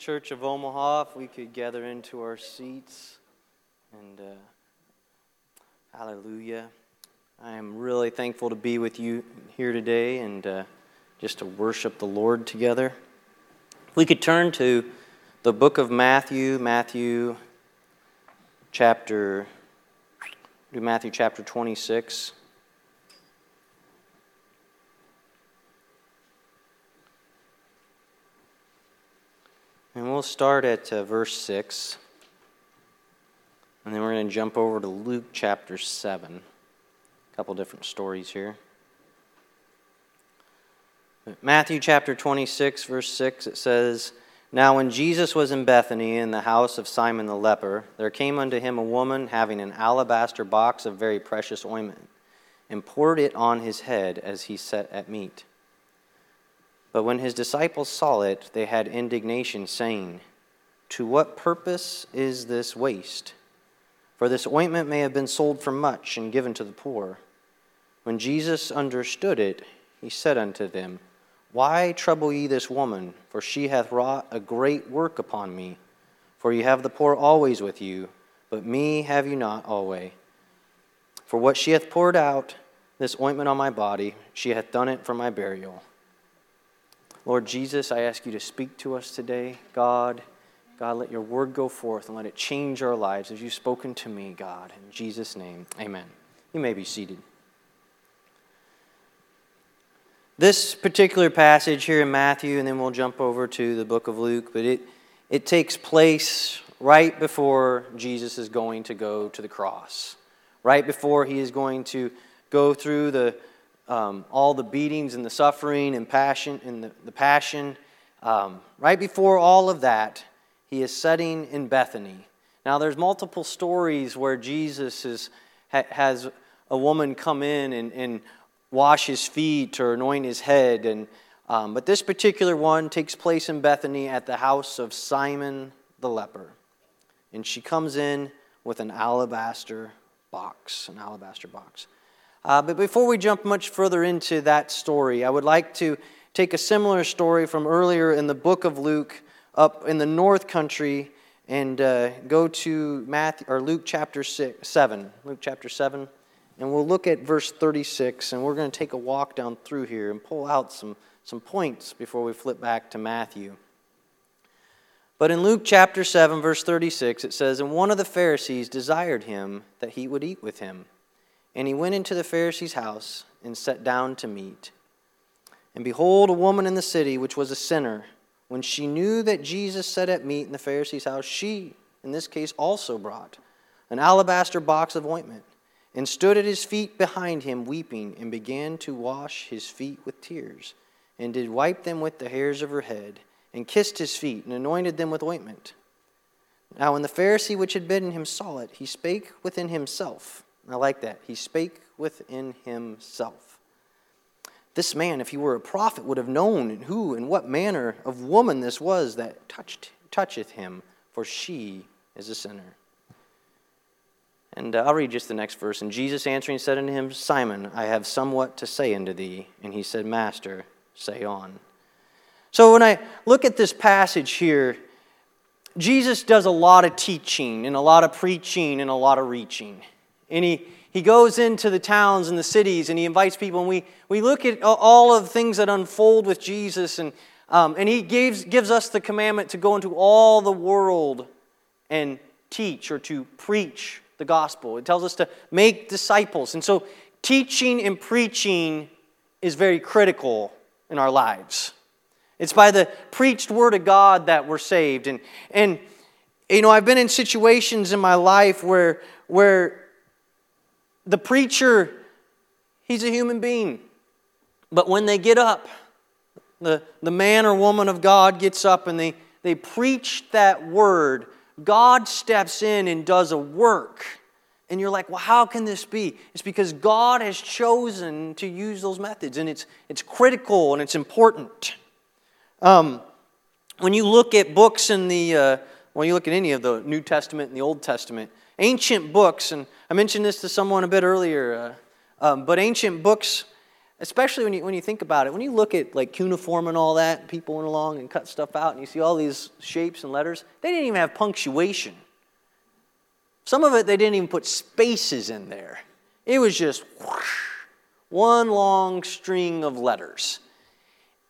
Church of Omaha, if we could gather into our seats. And uh, hallelujah. I am really thankful to be with you here today and uh, just to worship the Lord together. If we could turn to the book of Matthew, Matthew chapter, do Matthew chapter 26. And we'll start at uh, verse 6. And then we're going to jump over to Luke chapter 7. A couple different stories here. Matthew chapter 26, verse 6, it says, Now when Jesus was in Bethany in the house of Simon the leper, there came unto him a woman having an alabaster box of very precious ointment, and poured it on his head as he sat at meat. But when his disciples saw it, they had indignation, saying, To what purpose is this waste? For this ointment may have been sold for much and given to the poor. When Jesus understood it, he said unto them, Why trouble ye this woman? For she hath wrought a great work upon me. For ye have the poor always with you, but me have you not always. For what she hath poured out, this ointment on my body, she hath done it for my burial. Lord Jesus, I ask you to speak to us today. God, God, let your word go forth and let it change our lives as you've spoken to me, God. In Jesus' name, amen. You may be seated. This particular passage here in Matthew, and then we'll jump over to the book of Luke, but it, it takes place right before Jesus is going to go to the cross, right before he is going to go through the um, all the beatings and the suffering and passion and the, the passion. Um, right before all of that, he is setting in Bethany. Now, there's multiple stories where Jesus is, ha, has a woman come in and, and, wash his feet or anoint his head. And, um, but this particular one takes place in Bethany at the house of Simon the leper. And she comes in with an alabaster box, an alabaster box. Uh, but before we jump much further into that story, I would like to take a similar story from earlier in the book of Luke up in the north country and uh, go to Matthew, or Luke chapter six, 7. Luke chapter 7. And we'll look at verse 36, and we're going to take a walk down through here and pull out some, some points before we flip back to Matthew. But in Luke chapter 7, verse 36, it says, And one of the Pharisees desired him that he would eat with him. And he went into the Pharisee's house and sat down to meat. And behold, a woman in the city, which was a sinner, when she knew that Jesus sat at meat in the Pharisee's house, she, in this case, also brought an alabaster box of ointment, and stood at his feet behind him, weeping, and began to wash his feet with tears, and did wipe them with the hairs of her head, and kissed his feet, and anointed them with ointment. Now, when the Pharisee which had bidden him saw it, he spake within himself. I like that. He spake within himself. This man, if he were a prophet, would have known who and what manner of woman this was that touched, toucheth him, for she is a sinner. And uh, I'll read just the next verse. And Jesus answering said unto him, Simon, I have somewhat to say unto thee. And he said, Master, say on. So when I look at this passage here, Jesus does a lot of teaching and a lot of preaching and a lot of reaching. And he, he goes into the towns and the cities and he invites people. And we, we look at all of the things that unfold with Jesus. And, um, and he gives, gives us the commandment to go into all the world and teach or to preach the gospel. It tells us to make disciples. And so teaching and preaching is very critical in our lives. It's by the preached word of God that we're saved. And, and you know, I've been in situations in my life where, where the preacher, he's a human being. But when they get up, the, the man or woman of God gets up and they, they preach that word, God steps in and does a work. And you're like, well, how can this be? It's because God has chosen to use those methods, and it's, it's critical and it's important. Um, when you look at books in the, uh, when you look at any of the New Testament and the Old Testament, ancient books, and I mentioned this to someone a bit earlier, uh, um, but ancient books, especially when you, when you think about it, when you look at like cuneiform and all that, people went along and cut stuff out, and you see all these shapes and letters, they didn't even have punctuation. Some of it, they didn't even put spaces in there. It was just whoosh, one long string of letters.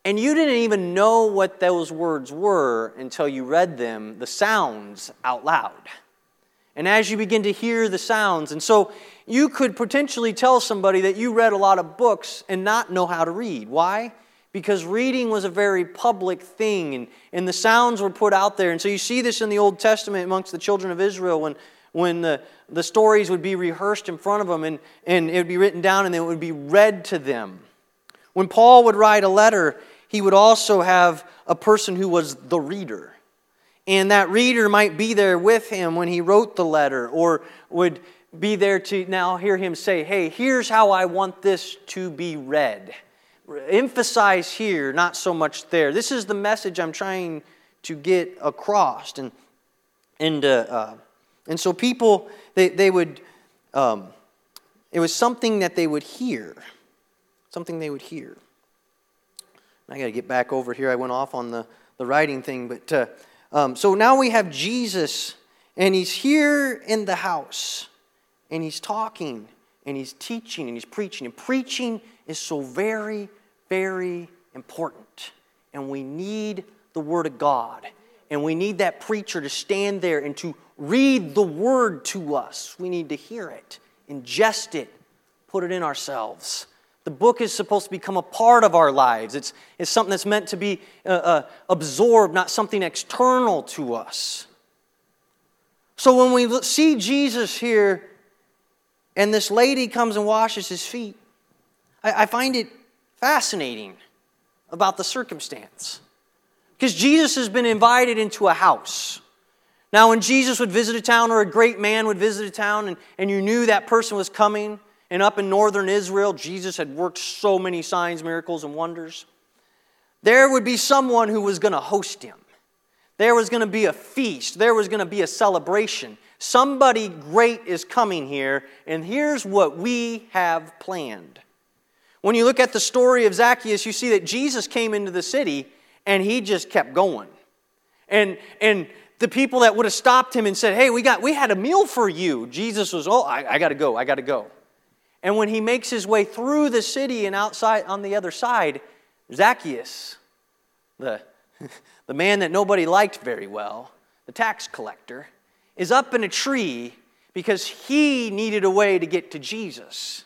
And you didn't even know what those words were until you read them, the sounds out loud. And as you begin to hear the sounds, and so you could potentially tell somebody that you read a lot of books and not know how to read. Why? Because reading was a very public thing, and, and the sounds were put out there. And so you see this in the Old Testament amongst the children of Israel when when the, the stories would be rehearsed in front of them and, and it would be written down and it would be read to them. When Paul would write a letter, he would also have a person who was the reader. And that reader might be there with him when he wrote the letter or would be there to now hear him say, Hey, here's how I want this to be read. Emphasize here, not so much there. This is the message I'm trying to get across. And, and uh, uh, and so people, they, they would, um, it was something that they would hear. Something they would hear. I got to get back over here. I went off on the, the writing thing. But uh, um, so now we have Jesus, and he's here in the house, and he's talking, and he's teaching, and he's preaching. And preaching is so very, very important. And we need the Word of God. And we need that preacher to stand there and to read the word to us. We need to hear it, ingest it, put it in ourselves. The book is supposed to become a part of our lives. It's, it's something that's meant to be uh, uh, absorbed, not something external to us. So when we see Jesus here and this lady comes and washes his feet, I, I find it fascinating about the circumstance. Because Jesus has been invited into a house. Now, when Jesus would visit a town or a great man would visit a town and, and you knew that person was coming, and up in northern Israel, Jesus had worked so many signs, miracles, and wonders, there would be someone who was going to host him. There was going to be a feast, there was going to be a celebration. Somebody great is coming here, and here's what we have planned. When you look at the story of Zacchaeus, you see that Jesus came into the city and he just kept going. And, and the people that would have stopped him and said, Hey, we, got, we had a meal for you. Jesus was, Oh, I, I got to go, I got to go. And when he makes his way through the city and outside on the other side, Zacchaeus, the, the man that nobody liked very well, the tax collector, is up in a tree because he needed a way to get to Jesus.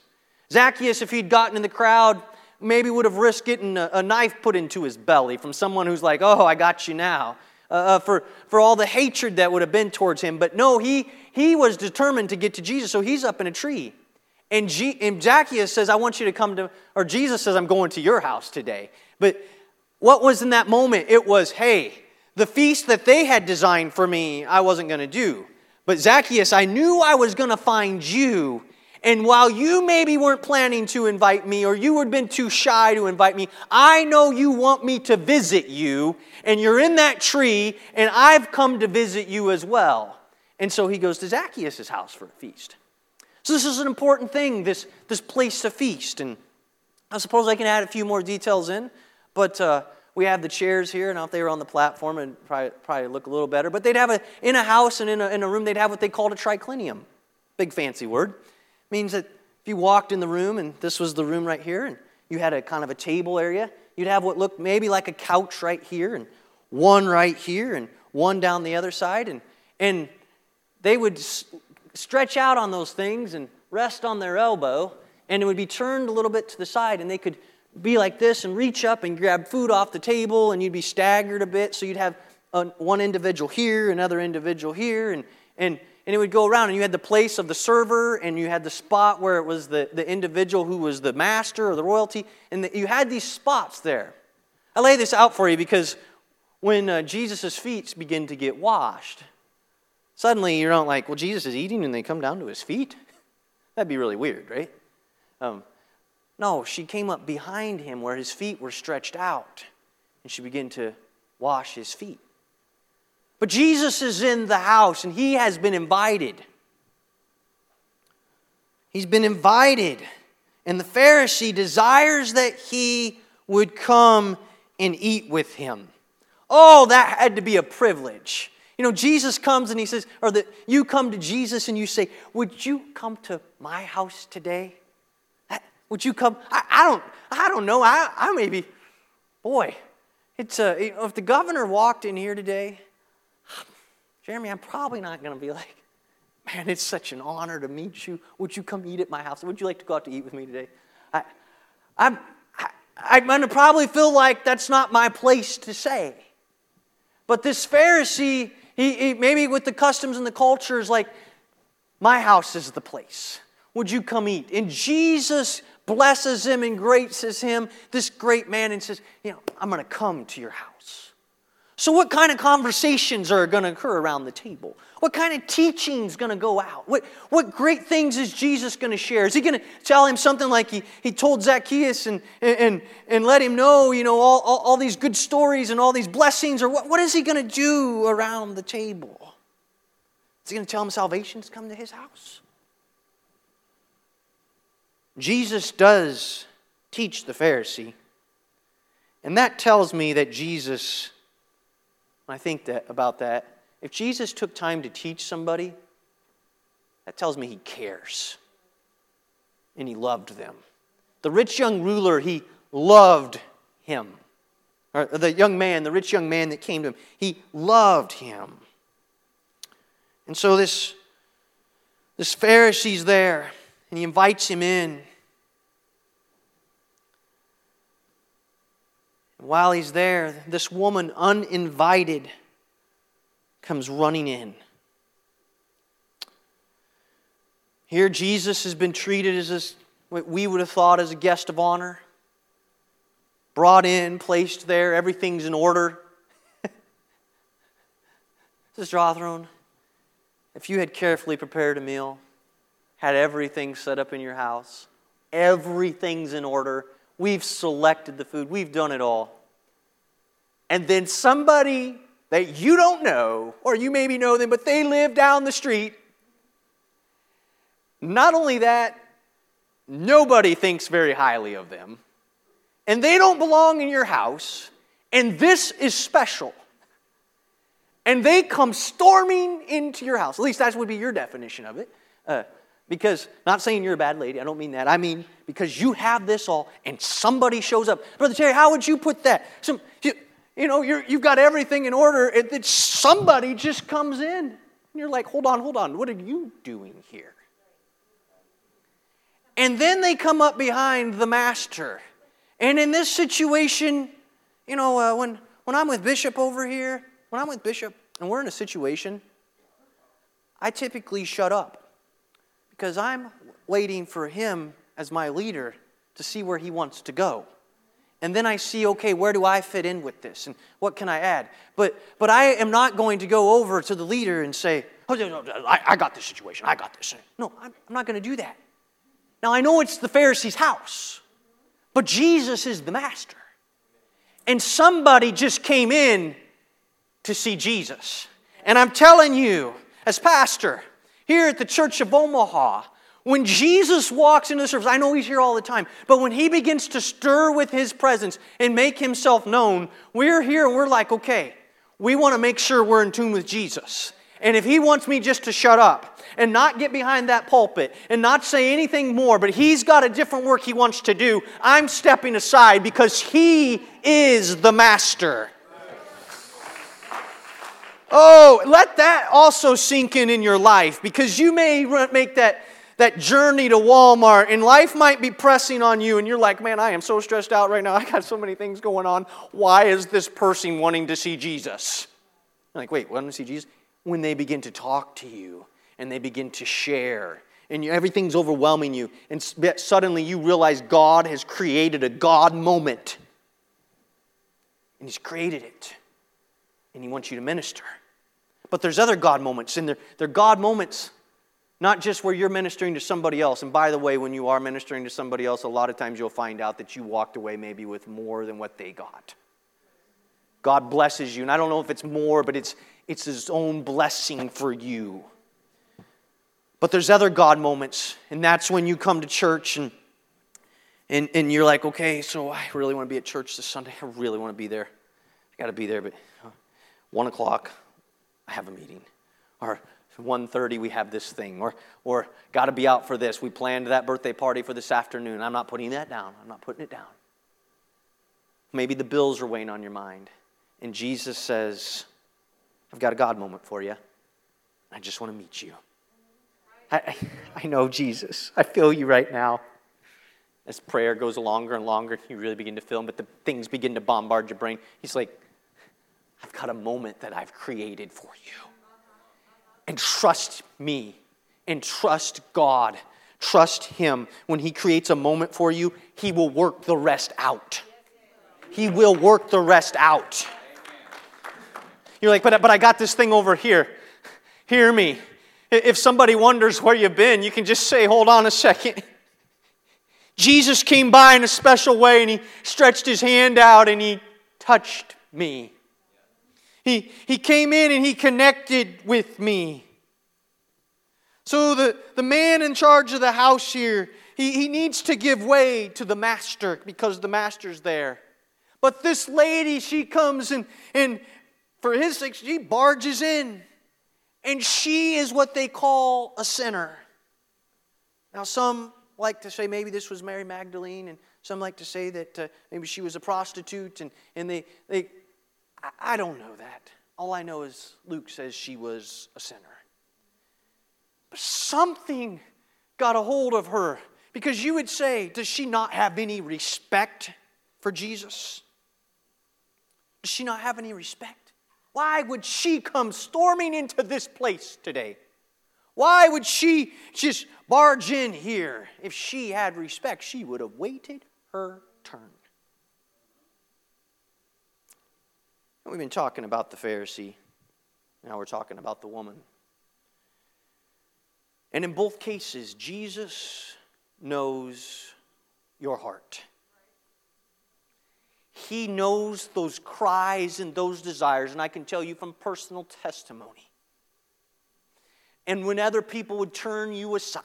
Zacchaeus, if he'd gotten in the crowd, maybe would have risked getting a, a knife put into his belly from someone who's like, oh, I got you now. Uh, uh, for, for all the hatred that would have been towards him. But no, he, he was determined to get to Jesus, so he's up in a tree. And, G, and Zacchaeus says, I want you to come to, or Jesus says, I'm going to your house today. But what was in that moment? It was, hey, the feast that they had designed for me, I wasn't going to do. But Zacchaeus, I knew I was going to find you and while you maybe weren't planning to invite me or you had been too shy to invite me, I know you want me to visit you, and you're in that tree, and I've come to visit you as well. And so he goes to Zacchaeus' house for a feast. So this is an important thing, this, this place to feast. And I suppose I can add a few more details in, but uh, we have the chairs here, and if they were on the platform, and probably, probably look a little better. But they'd have a, in a house and in a, in a room, they'd have what they called a triclinium. Big fancy word means that if you walked in the room and this was the room right here and you had a kind of a table area, you'd have what looked maybe like a couch right here and one right here and one down the other side and and they would stretch out on those things and rest on their elbow and it would be turned a little bit to the side and they could be like this and reach up and grab food off the table and you'd be staggered a bit. So you'd have a, one individual here another individual here and and and it would go around and you had the place of the server and you had the spot where it was the, the individual who was the master or the royalty and the, you had these spots there. I lay this out for you because when uh, jesus' feet begin to get washed suddenly you're not like well jesus is eating and they come down to his feet that'd be really weird right um, no she came up behind him where his feet were stretched out and she began to wash his feet but Jesus is in the house and he has been invited. He's been invited. And the Pharisee desires that he would come and eat with him. Oh, that had to be a privilege. You know, Jesus comes and he says, or that you come to Jesus and you say, Would you come to my house today? Would you come? I, I don't, I don't know. I, I maybe, boy, it's uh, if the governor walked in here today, Jeremy, I'm probably not going to be like, man, it's such an honor to meet you. Would you come eat at my house? Would you like to go out to eat with me today? I, I'm, I, I'm going to probably feel like that's not my place to say. But this Pharisee, he, he, maybe with the customs and the cultures, like, my house is the place. Would you come eat? And Jesus blesses him and graces him, this great man, and says, You know, I'm going to come to your house. So, what kind of conversations are going to occur around the table? What kind of teaching is going to go out? What, what great things is Jesus going to share? Is he going to tell him something like he, he told Zacchaeus and, and, and let him know, you know, all, all, all these good stories and all these blessings? Or what, what is he going to do around the table? Is he going to tell him salvation's come to his house? Jesus does teach the Pharisee. And that tells me that Jesus, when I think that, about that, if Jesus took time to teach somebody, that tells me he cares. And he loved them. The rich young ruler, he loved him. Or the young man, the rich young man that came to him, he loved him. And so this, this Pharisee's there and he invites him in. And while he's there, this woman, uninvited, comes running in. Here, Jesus has been treated as a, what we would have thought as a guest of honor. Brought in, placed there, everything's in order. Sister Hawthorne, if you had carefully prepared a meal, had everything set up in your house, everything's in order, we've selected the food, we've done it all. And then somebody that you don't know, or you maybe know them, but they live down the street. Not only that, nobody thinks very highly of them, and they don't belong in your house, and this is special. And they come storming into your house. At least that would be your definition of it. Uh, because, not saying you're a bad lady, I don't mean that. I mean, because you have this all and somebody shows up. Brother Terry, how would you put that? Some, you, you know, you have got everything in order, and then somebody just comes in. And you're like, hold on, hold on, what are you doing here? And then they come up behind the master. And in this situation, you know, uh, when, when I'm with Bishop over here, when I'm with Bishop and we're in a situation, I typically shut up because I'm waiting for him as my leader to see where he wants to go. And then I see, okay, where do I fit in with this? And what can I add? But, but I am not going to go over to the leader and say, oh, no, no, I, I got this situation, I got this. No, I'm, I'm not going to do that. Now, I know it's the Pharisee's house, but Jesus is the master. And somebody just came in to see Jesus. And I'm telling you, as pastor, here at the Church of Omaha, when Jesus walks into the service, I know he's here all the time, but when he begins to stir with his presence and make himself known, we're here and we're like, okay, we want to make sure we're in tune with Jesus. And if he wants me just to shut up and not get behind that pulpit and not say anything more, but he's got a different work he wants to do, I'm stepping aside because he is the master. Oh, let that also sink in in your life because you may make that, that journey to Walmart and life might be pressing on you and you're like, man, I am so stressed out right now. I got so many things going on. Why is this person wanting to see Jesus? You're like, wait, wanting to see Jesus? When they begin to talk to you and they begin to share and you, everything's overwhelming you and suddenly you realize God has created a God moment and He's created it and He wants you to minister. But there's other God moments, and they're, they're God moments not just where you're ministering to somebody else. And by the way, when you are ministering to somebody else, a lot of times you'll find out that you walked away maybe with more than what they got. God blesses you. And I don't know if it's more, but it's, it's His own blessing for you. But there's other God moments, and that's when you come to church and And, and you're like, okay, so I really want to be at church this Sunday. I really want to be there. I got to be there, but uh, 1 o'clock, I have a meeting. Or 1.30, we have this thing. Or, or got to be out for this. We planned that birthday party for this afternoon. I'm not putting that down. I'm not putting it down. Maybe the bills are weighing on your mind. And Jesus says, I've got a God moment for you. I just want to meet you. I, I know Jesus. I feel you right now. As prayer goes longer and longer, you really begin to feel him, but the things begin to bombard your brain. He's like, I've got a moment that I've created for you. And trust me and trust God. Trust Him. When He creates a moment for you, He will work the rest out. He will work the rest out. You're like, but, but I got this thing over here. Hear me. If somebody wonders where you've been, you can just say, hold on a second. Jesus came by in a special way and he stretched his hand out and he touched me. He, he came in and he connected with me. So the, the man in charge of the house here, he, he needs to give way to the master because the master's there. But this lady, she comes and, and for his sake, she barges in. And she is what they call a sinner. Now, some like to say maybe this was Mary Magdalene, and some like to say that uh, maybe she was a prostitute, and, and they, they I, don't know that. All I know is Luke says she was a sinner. But something got a hold of her because you would say, does she not have any respect for Jesus? Does she not have any respect? Why would she come storming into this place today? Why would she just barge in here? If she had respect, she would have waited her turn. We've been talking about the Pharisee. Now we're talking about the woman. And in both cases, Jesus knows your heart. He knows those cries and those desires. And I can tell you from personal testimony and when other people would turn you aside.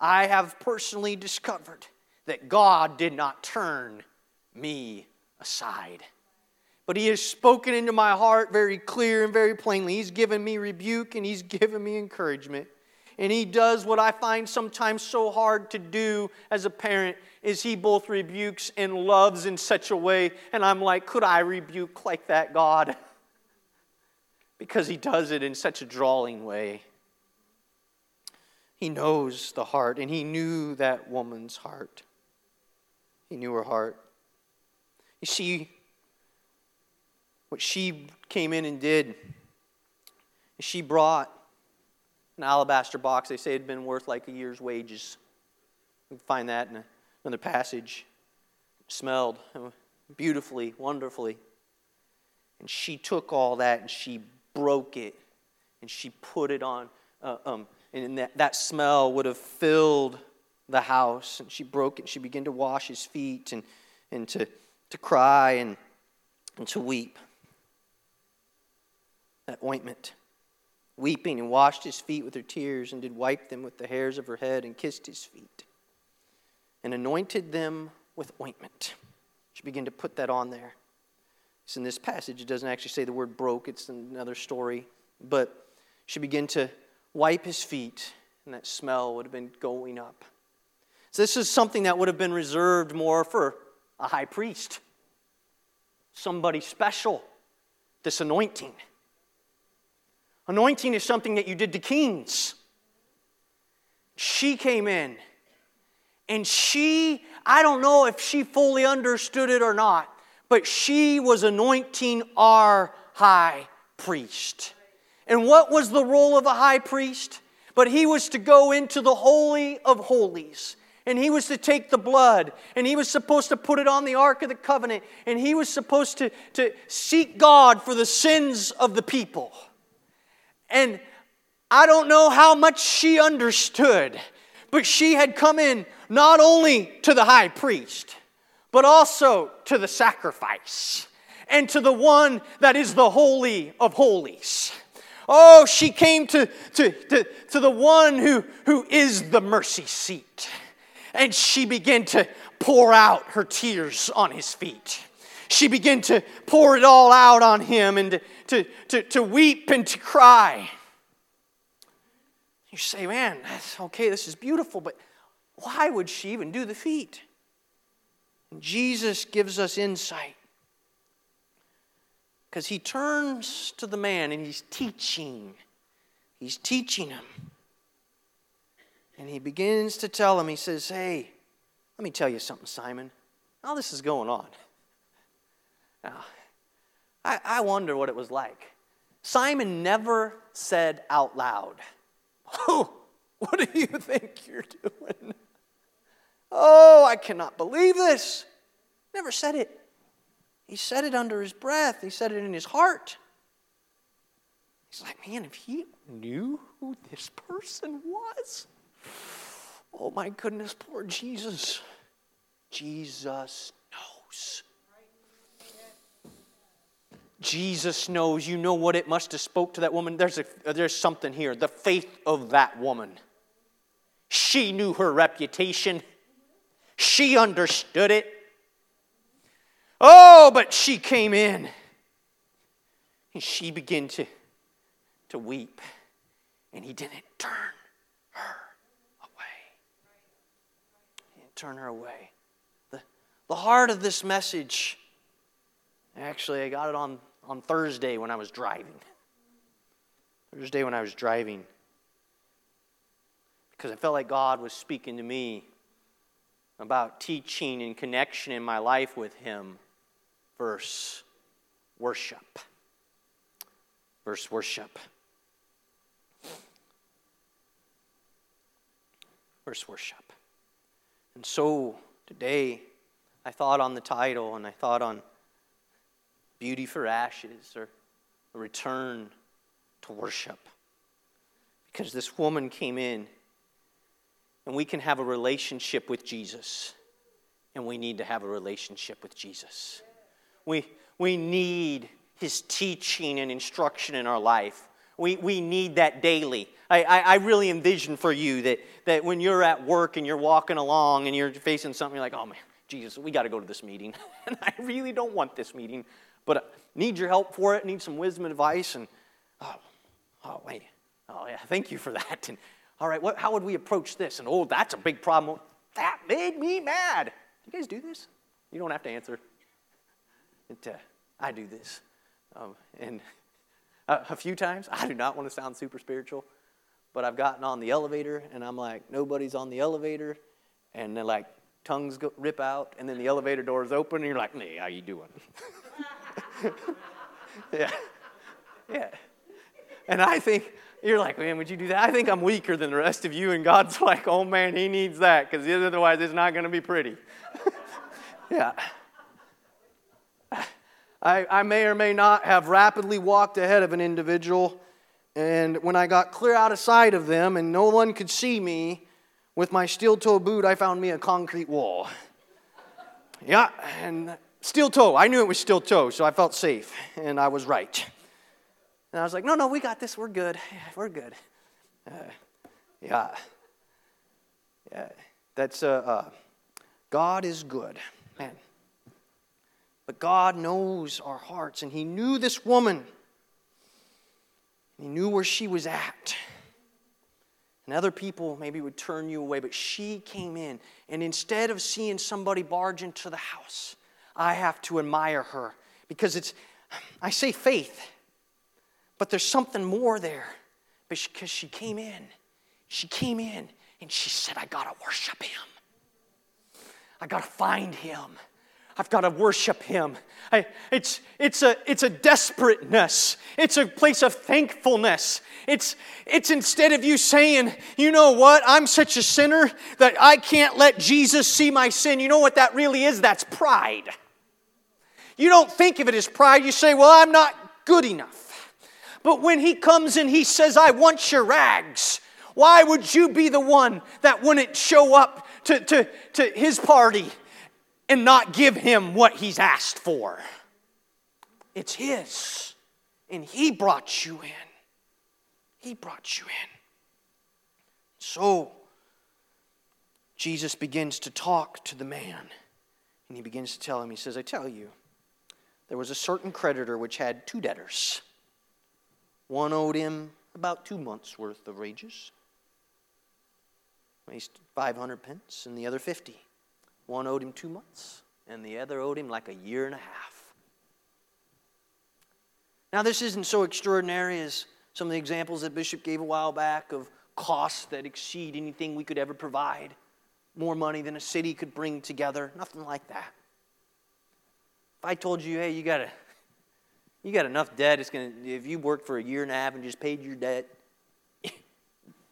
I have personally discovered that God did not turn me aside. But He has spoken into my heart very clear and very plainly. He's given me rebuke and He's given me encouragement. And He does what I find sometimes so hard to do as a parent is He both rebukes and loves in such a way. And I'm like, could I rebuke like that, God? because he does it in such a drawing way. He knows the heart, and he knew that woman's heart. He knew her heart. You see, what she came in and did, she brought an alabaster box. They say had been worth like a year's wages. Find that in another passage. It smelled beautifully, wonderfully. And she took all that and she broke it and she put it on, uh, um, and that, that smell would have filled the house. And she broke it. and She began to wash his feet and, and to, to cry and, and to weep. That ointment, weeping, and washed his feet with her tears, and did wipe them with the hairs of her head, and kissed his feet, and anointed them with ointment. She began to put that on there. It's in this passage. It doesn't actually say the word broke, it's another story. But she began to wipe his feet, and that smell would have been going up. So, this is something that would have been reserved more for a high priest, somebody special, this anointing. Anointing is something that you did to kings. She came in, and she, I don't know if she fully understood it or not, but she was anointing our high priest. And what was the role of a high priest? But he was to go into the Holy of Holies. And he was to take the blood, and he was supposed to put it on the Ark of the Covenant, and he was supposed to, to seek God for the sins of the people. And I don't know how much she understood, but she had come in not only to the high priest, but also to the sacrifice and to the one that is the Holy of Holies. Oh, she came to, to, to, to the one who, who is the mercy seat. and she began to pour out her tears on his feet. She began to pour it all out on him and to, to, to, weep and to cry. You say, man, that's okay, this is beautiful, but why would she even do the feet? And Jesus gives us insight because he turns to the man and he's teaching. He's teaching him. And he begins to tell him, he says, Hey, let me tell you something, Simon. All this is going on. Now, I, I wonder what it was like. Simon never said out loud, Oh, what do you think you're doing? Oh, I cannot believe this. Never said it. He said it under his breath, he said it in his heart. He's like, man, if he knew who this person was, oh my goodness, poor Jesus. Jesus knows. Jesus knows. You know what it must have spoke to that woman. There's, a, there's something here. The faith of that woman. She knew her reputation. She understood it. Oh, but she came in and she began to, to weep, and he didn't turn her away. He didn't turn her away. The, the heart of this message, actually, I got it on, on Thursday when I was driving. Thursday when I was driving. Because I felt like God was speaking to me about teaching and connection in my life with Him verse worship. Verse worship. Verse worship. And so today, I thought on the title and I thought on Beauty for Ashes or a return to worship. Because this woman came in and we can have a relationship with Jesus, and we need to have a relationship with Jesus. We, we need his teaching and instruction in our life. We, we need that daily. I, I, I, really envision for you that, that when you're at work and you're walking along and you're facing something, you're like, oh man, Jesus, we got to go to this meeting. and I really don't want this meeting, but I need your help for it, need some wisdom and advice. And, oh, oh, wait. Oh, yeah, thank you for that. And, all right, what, how would we approach this? And, oh, that's a big problem. That made me mad. You guys do this? You don't have to answer. It, uh, I do this. Um, and a, a few times, I do not want to sound super spiritual, but I've gotten on the elevator and I'm like, nobody's on the elevator. And they're like, tongues go, rip out, and then the elevator doors open, and you're like, hey, how you doing? yeah. Yeah. And I think, you're like, man, would you do that? I think I'm weaker than the rest of you. And God's like, oh man, he needs that because otherwise it's not going to be pretty. yeah. I, I may or may not have rapidly walked ahead of an individual. And when I got clear out of sight of them and no one could see me, with my steel toe boot, I found me a concrete wall. Yeah, and steel toe. I knew it was steel toe, so I felt safe, and I was right. And I was like, no, no, we got this. We're good. We're good. Uh, yeah. Yeah. That's, uh, uh, God is good. Man. But God knows our hearts, and He knew this woman. He knew where she was at. And other people maybe would turn you away, but she came in. And instead of seeing somebody barge into the house, I have to admire her because it's, I say faith, but there's something more there. Because she came in. She came in and she said, I got to worship him. I got to find him. I've got to worship him. I, it's, it's, a, it's a desperateness. It's a place of thankfulness. It's, it's instead of you saying, you know what, I'm such a sinner that I can't let Jesus see my sin. You know what that really is? That's pride. You don't think of it as pride. You say, well, I'm not good enough. But when he comes and he says, I want your rags, why would you be the one that wouldn't show up to, to, to his party and not give him what he's asked for? It's his. And he brought you in. He brought you in. So, Jesus begins to talk to the man. And he begins to tell him, he says, I tell you, there was a certain creditor which had two debtors. One owed him about two months' worth of wages, at least 500 pence, and the other 50. One owed him two months, and the other owed him like a year and a half. Now, this isn't so extraordinary as some of the examples that Bishop gave a while back of costs that exceed anything we could ever provide, more money than a city could bring together, nothing like that. I told you, hey, you got a, you got enough debt, it's gonna if you worked for a year and a half and just paid your debt,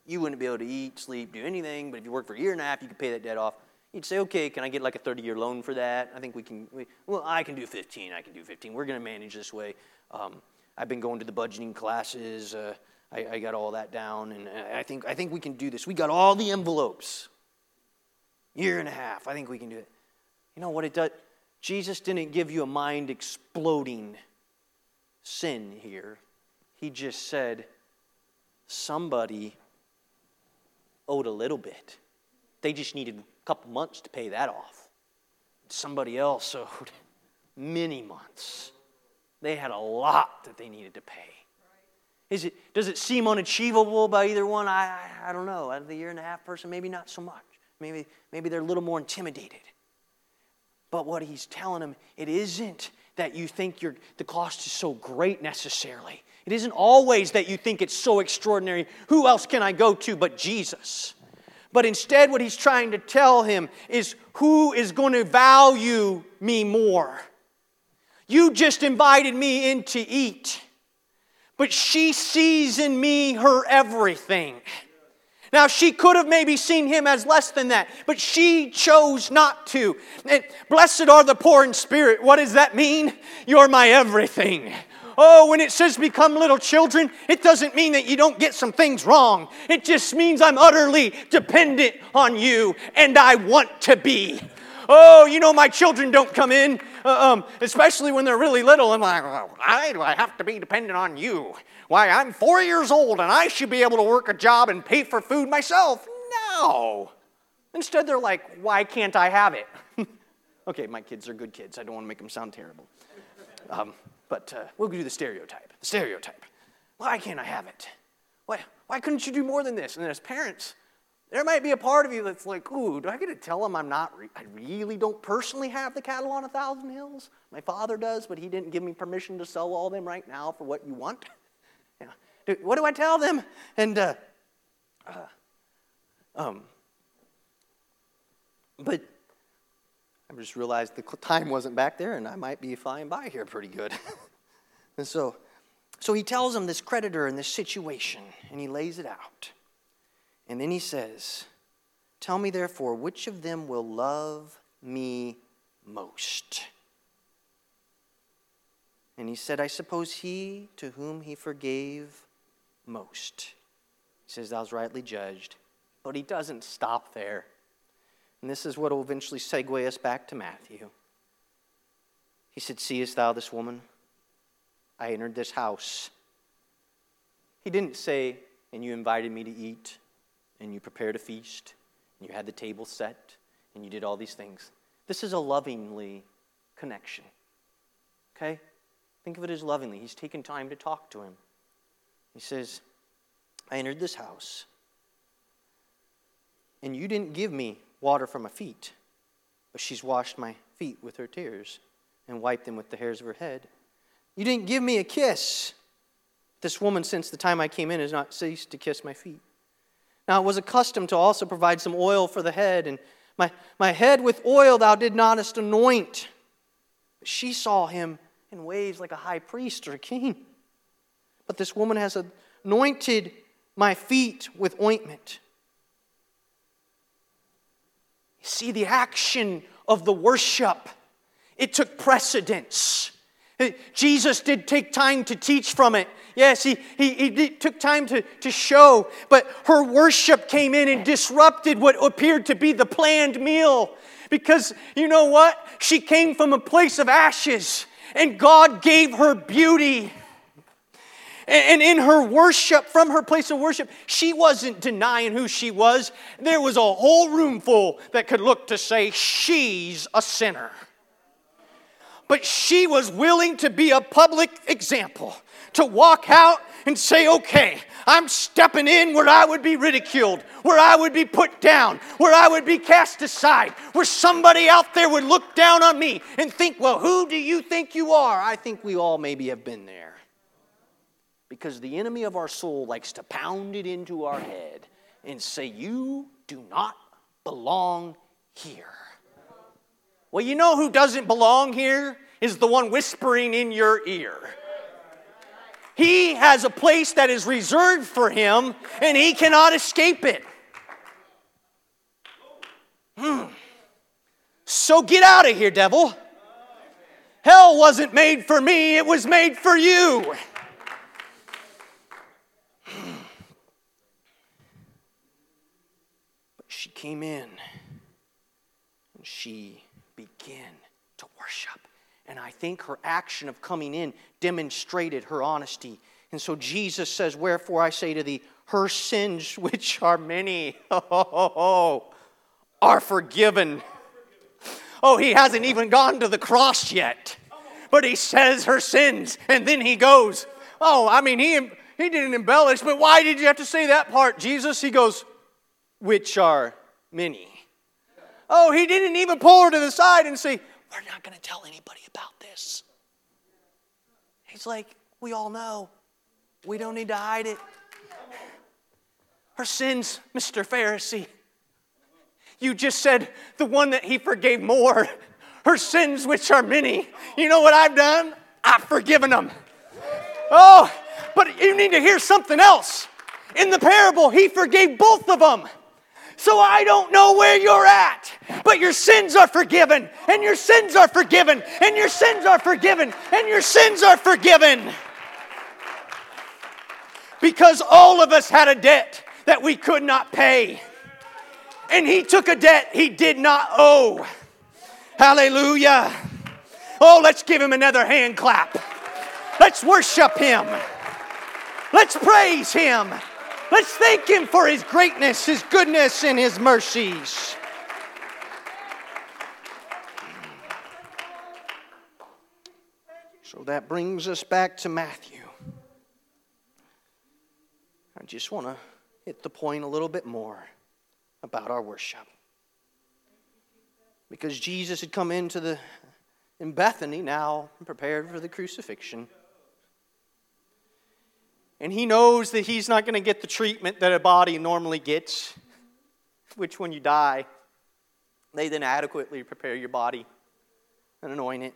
you wouldn't be able to eat, sleep, do anything. But if you work for a year and a half, you could pay that debt off. You'd say, okay, can I get like a 30 year loan for that? I think we can. We, well, I can do 15. I can do 15. We're going to manage this way. Um, I've been going to the budgeting classes. Uh, I, I, got all that down, and I think, I think we can do this. We got all the envelopes. Year and a half. I think we can do it. You know what it does? Jesus didn't give you a mind exploding sin here. He just said, somebody owed a little bit. They just needed a couple months to pay that off. Somebody else owed many months. They had a lot that they needed to pay. Is it, does it seem unachievable by either one? I, I, I don't know. Out of the year and a half person, maybe not so much. Maybe, maybe they're a little more intimidated. But what he's telling them, it isn't that you think the cost is so great necessarily. It isn't always that you think it's so extraordinary. Who else can I go to but Jesus? But instead, what he's trying to tell him is who is going to value me more? You just invited me in to eat, but she sees in me her everything. Now, she could have maybe seen him as less than that, but she chose not to. And blessed are the poor in spirit. What does that mean? You're my everything. Oh, when it says become little children, it doesn't mean that you don't get some things wrong. It just means I'm utterly dependent on you and I want to be. Oh, you know, my children don't come in, uh, um, especially when they're really little. I'm like, why do I have to be dependent on you? Why, I'm four years old and I should be able to work a job and pay for food myself. No. Instead, they're like, why can't I have it? okay, my kids are good kids. I don't want to make them sound terrible. Um, but uh, we'll do the stereotype. The stereotype. Why can't I have it? Why, why couldn't you do more than this? And as parents, there might be a part of you that's like, ooh, do I get to tell them I'm not, re- I really don't personally have the cattle on a thousand hills? My father does, but he didn't give me permission to sell all them right now for what you want. Do, what do I tell them? And, uh, uh, um, but I just realized the time wasn't back there and I might be flying by here pretty good. and so, so he tells him this creditor and this situation and he lays it out. And then he says, Tell me therefore, which of them will love me most? And he said, I suppose he to whom he forgave most. He says, Thou's rightly judged. But he doesn't stop there. And this is what will eventually segue us back to Matthew. He said, Seest thou this woman? I entered this house. He didn't say, And you invited me to eat, and you prepared a feast, and you had the table set, and you did all these things. This is a lovingly connection. Okay? Think of it as lovingly. He's taken time to talk to him. He says, I entered this house, and you didn't give me water from my feet, but she's washed my feet with her tears and wiped them with the hairs of her head. You didn't give me a kiss. This woman, since the time I came in, has not ceased to kiss my feet. Now it was accustomed to also provide some oil for the head, and my, my head with oil thou did anoint. She saw him in ways like a high priest or a king. But this woman has anointed my feet with ointment. See the action of the worship, it took precedence. Jesus did take time to teach from it. Yes, he, he, he did, took time to, to show, but her worship came in and disrupted what appeared to be the planned meal. Because you know what? She came from a place of ashes, and God gave her beauty. And in her worship, from her place of worship, she wasn't denying who she was. There was a whole room full that could look to say, She's a sinner. But she was willing to be a public example, to walk out and say, Okay, I'm stepping in where I would be ridiculed, where I would be put down, where I would be cast aside, where somebody out there would look down on me and think, Well, who do you think you are? I think we all maybe have been there because the enemy of our soul likes to pound it into our head and say, You do not belong here. Well, you know who doesn't belong here? Is the one whispering in your ear. He has a place that is reserved for him and he cannot escape it. Hmm. So get out of here, devil. Hell wasn't made for me, it was made for you. she came in and she began to worship. And I think her action of coming in demonstrated her honesty. And so Jesus says, Wherefore I say to thee, her sins, which are many, oh, are forgiven. Oh, he hasn't even gone to the cross yet. But he says her sins, and then he goes, Oh, I mean, he, he didn't embellish, but why did you have to say that part, Jesus? He goes, which are many. Oh, he didn't even pull her to the side and say, We're not going to tell anybody about this. He's like, We all know. We don't need to hide it. Her sins, Mr. Pharisee. You just said the one that he forgave more. Her sins, which are many. You know what I've done? I've forgiven them. Oh, but you need to hear something else. In the parable, he forgave both of them. So I don't know where you're at, but your sins are forgiven, and your sins are forgiven, and your sins are forgiven, and your sins are forgiven. Because all of us had a debt that we could not pay. And he took a debt he did not owe. Hallelujah. Oh, let's give him another hand clap. Let's worship him. Let's praise him. Let's thank Him for His greatness, His goodness, and His mercies. So that brings us back to Matthew. I just want to hit the point a little bit more about our worship. Because Jesus had come into the in Bethany now prepared for the crucifixion. And he knows that he's not going to get the treatment that a body normally gets, which when you die, they then adequately prepare your body and anoint it.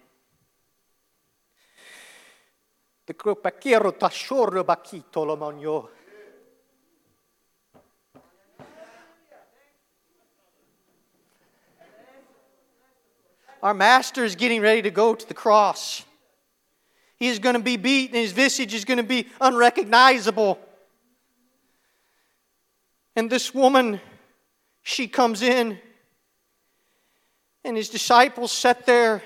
Our master is getting ready to go to the cross. He is going to be beaten, his visage is going to be unrecognizable. And this woman, she comes in, and his disciples sit there,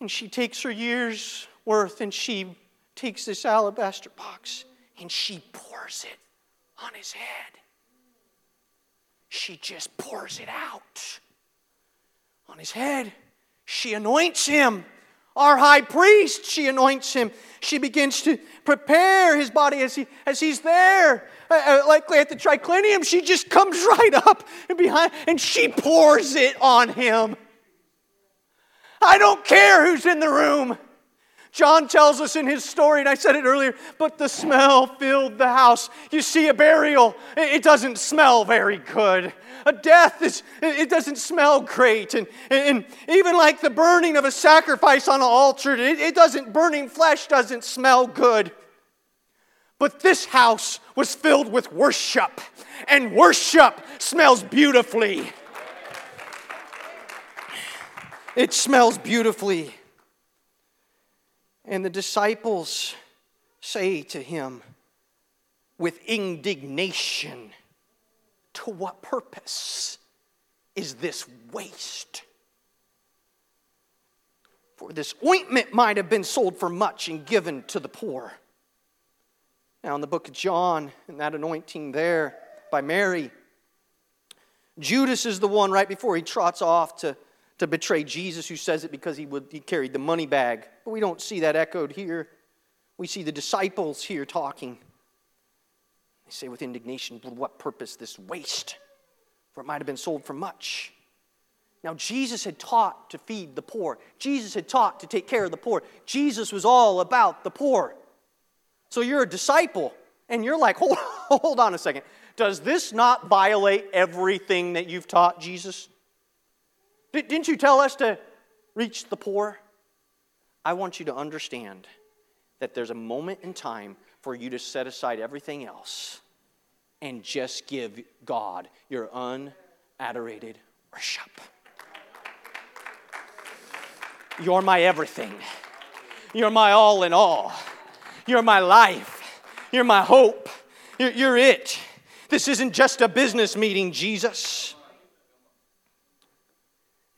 and she takes her year's worth and she takes this alabaster box and she pours it on his head. She just pours it out on his head. She anoints him our high priest. She anoints him. She begins to prepare his body as, he, as he's there. Uh, uh likely at the triclinium, she just comes right up and behind and she pours it on him. I don't care who's in the room. John tells us in his story, and I said it earlier, but the smell filled the house. You see, a burial, it doesn't smell very good. A death, is, it doesn't smell great. And, and even like the burning of a sacrifice on an altar, it, it doesn't, burning flesh doesn't smell good. But this house was filled with worship, and worship smells beautifully. It smells beautifully. And the disciples say to him with indignation, To what purpose is this waste? For this ointment might have been sold for much and given to the poor. Now, in the book of John, in that anointing there by Mary, Judas is the one right before he trots off to, to betray Jesus, who says it because he, would, he carried the money bag. But we don't see that echoed here. We see the disciples here talking. They say with indignation, What purpose this waste? For it might have been sold for much. Now, Jesus had taught to feed the poor, Jesus had taught to take care of the poor. Jesus was all about the poor. So you're a disciple, and you're like, Hold, hold on a second. Does this not violate everything that you've taught, Jesus? Didn't you tell us to reach the poor? I want you to understand that there's a moment in time for you to set aside everything else and just give God your unadorated worship. You're my everything. You're my all in all. You're my life. You're my hope. You're, you're it. This isn't just a business meeting, Jesus.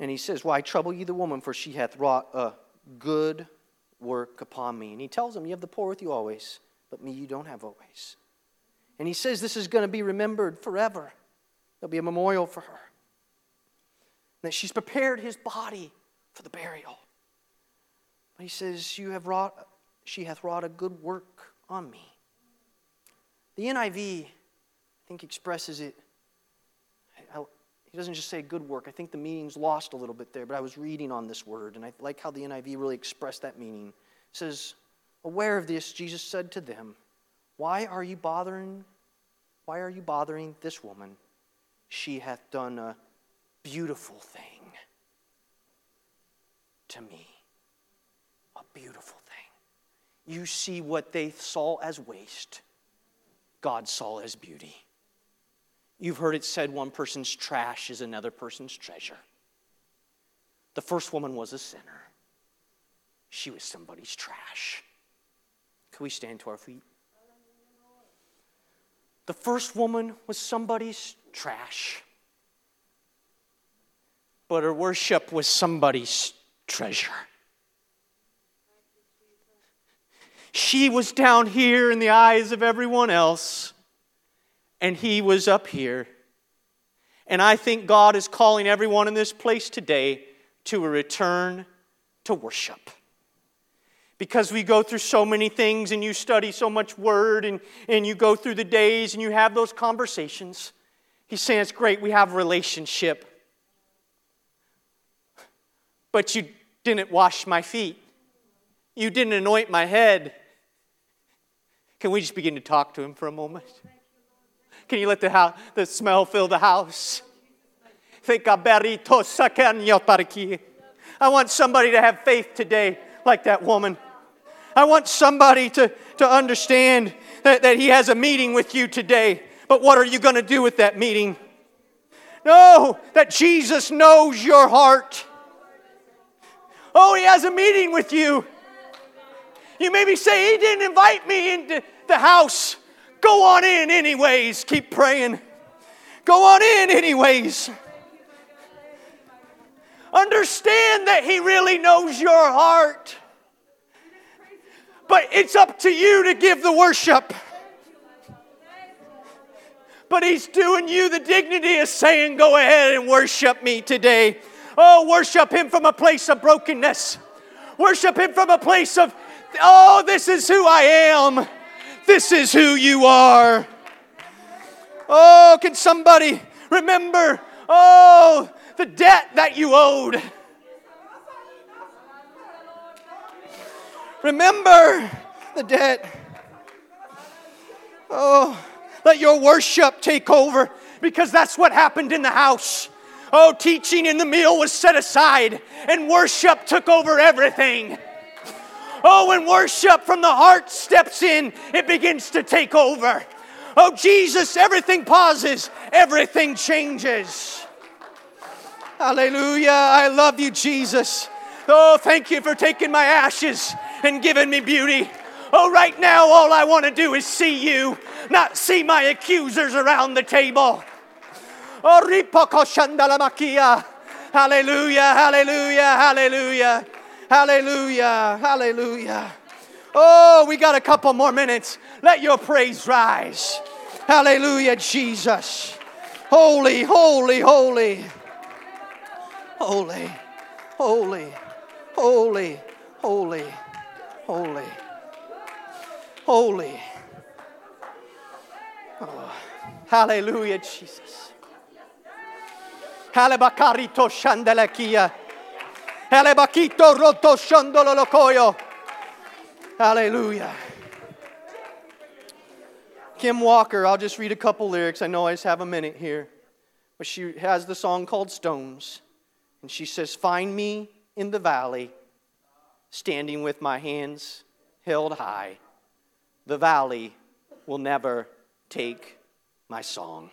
And he says, Why trouble ye the woman? For she hath wrought a good work upon me. And he tells him, You have the poor with you always, but me you don't have always. And he says, This is going to be remembered forever. There'll be a memorial for her. That she's prepared his body for the burial. But he says, You have wrought, she hath wrought a good work on me. The NIV I think expresses it. He doesn't just say good work. I think the meaning's lost a little bit there, but I was reading on this word, and I like how the NIV really expressed that meaning. It says, Aware of this, Jesus said to them, Why are you bothering? Why are you bothering this woman? She hath done a beautiful thing to me. A beautiful thing. You see what they saw as waste, God saw as beauty. You've heard it said one person's trash is another person's treasure. The first woman was a sinner, she was somebody's trash. Can we stand to our feet? The first woman was somebody's trash, but her worship was somebody's treasure. She was down here in the eyes of everyone else and he was up here. And I think God is calling everyone in this place today to a return to worship. Because we go through so many things and you study so much word and, and you go through the days and you have those conversations. He's saying it's great, we have a relationship. But you didn't wash my feet. You didn't anoint my head. Can we just begin to talk to him for a moment? Can you let the, the smell fill the house? I want somebody to have faith today, like that woman. I want somebody to, to understand that, that he has a meeting with you today. But what are you going to do with that meeting? No, that Jesus knows your heart. Oh, he has a meeting with you. You maybe say, He didn't invite me into the house. Go on in, anyways. Keep praying. Go on in, anyways. Understand that He really knows your heart. But it's up to you to give the worship. But He's doing you the dignity of saying, Go ahead and worship me today. Oh, worship Him from a place of brokenness. Worship Him from a place of, Oh, this is who I am. This is who you are. Oh, can somebody remember? Oh, the debt that you owed. Remember the debt. Oh, let your worship take over because that's what happened in the house. Oh, teaching in the meal was set aside and worship took over everything. Oh, when worship from the heart steps in, it begins to take over. Oh, Jesus, everything pauses, everything changes. Hallelujah. I love you, Jesus. Oh, thank you for taking my ashes and giving me beauty. Oh, right now, all I want to do is see you, not see my accusers around the table. Oh, ah. Hallelujah, hallelujah, hallelujah. Hallelujah. Hallelujah. Oh, we got a couple more minutes. Let your praise rise. Hallelujah, Jesus. Holy, holy, holy. Holy, holy, holy, holy, holy, holy. Oh, hallelujah, Jesus. Halebakarito. Hallelujah. Kim Walker, I'll just read a couple lyrics. I know I just have a minute here. But she has the song called Stones. And she says, Find me in the valley, standing with my hands held high. The valley will never take my song.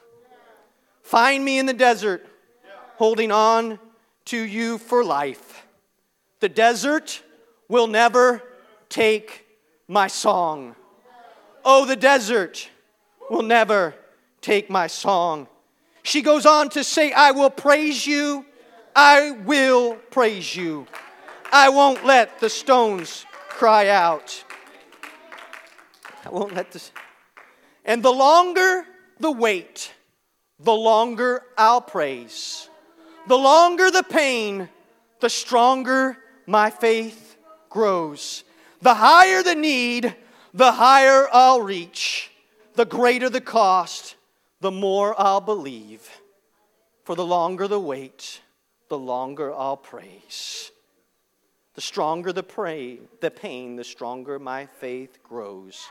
Find me in the desert, holding on to you for life. The desert will never take my song. Oh, the desert will never take my song. She goes on to say, I will praise you. I will praise you. I won't let the stones cry out. I won't let this. And the longer the wait, the longer I'll praise. The longer the pain, the stronger my faith grows. The higher the need, the higher I'll reach. The greater the cost, the more I'll believe. For the longer the wait, the longer I'll praise. The stronger the pray, the pain, the stronger my faith grows.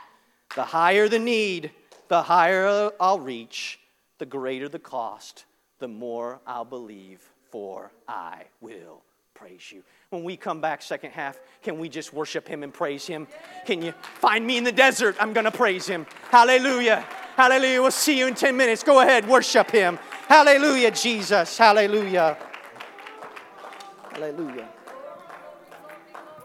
The higher the need, the higher I'll reach. The greater the cost, the more I'll believe, for I will praise you. When we come back, second half, can we just worship Him and praise Him? Can you find me in the desert? I'm to praise Him. Hallelujah. Hallelujah. We'll see you in 10 minutes. Go ahead, worship Him. Hallelujah, Jesus. Hallelujah. Hallelujah.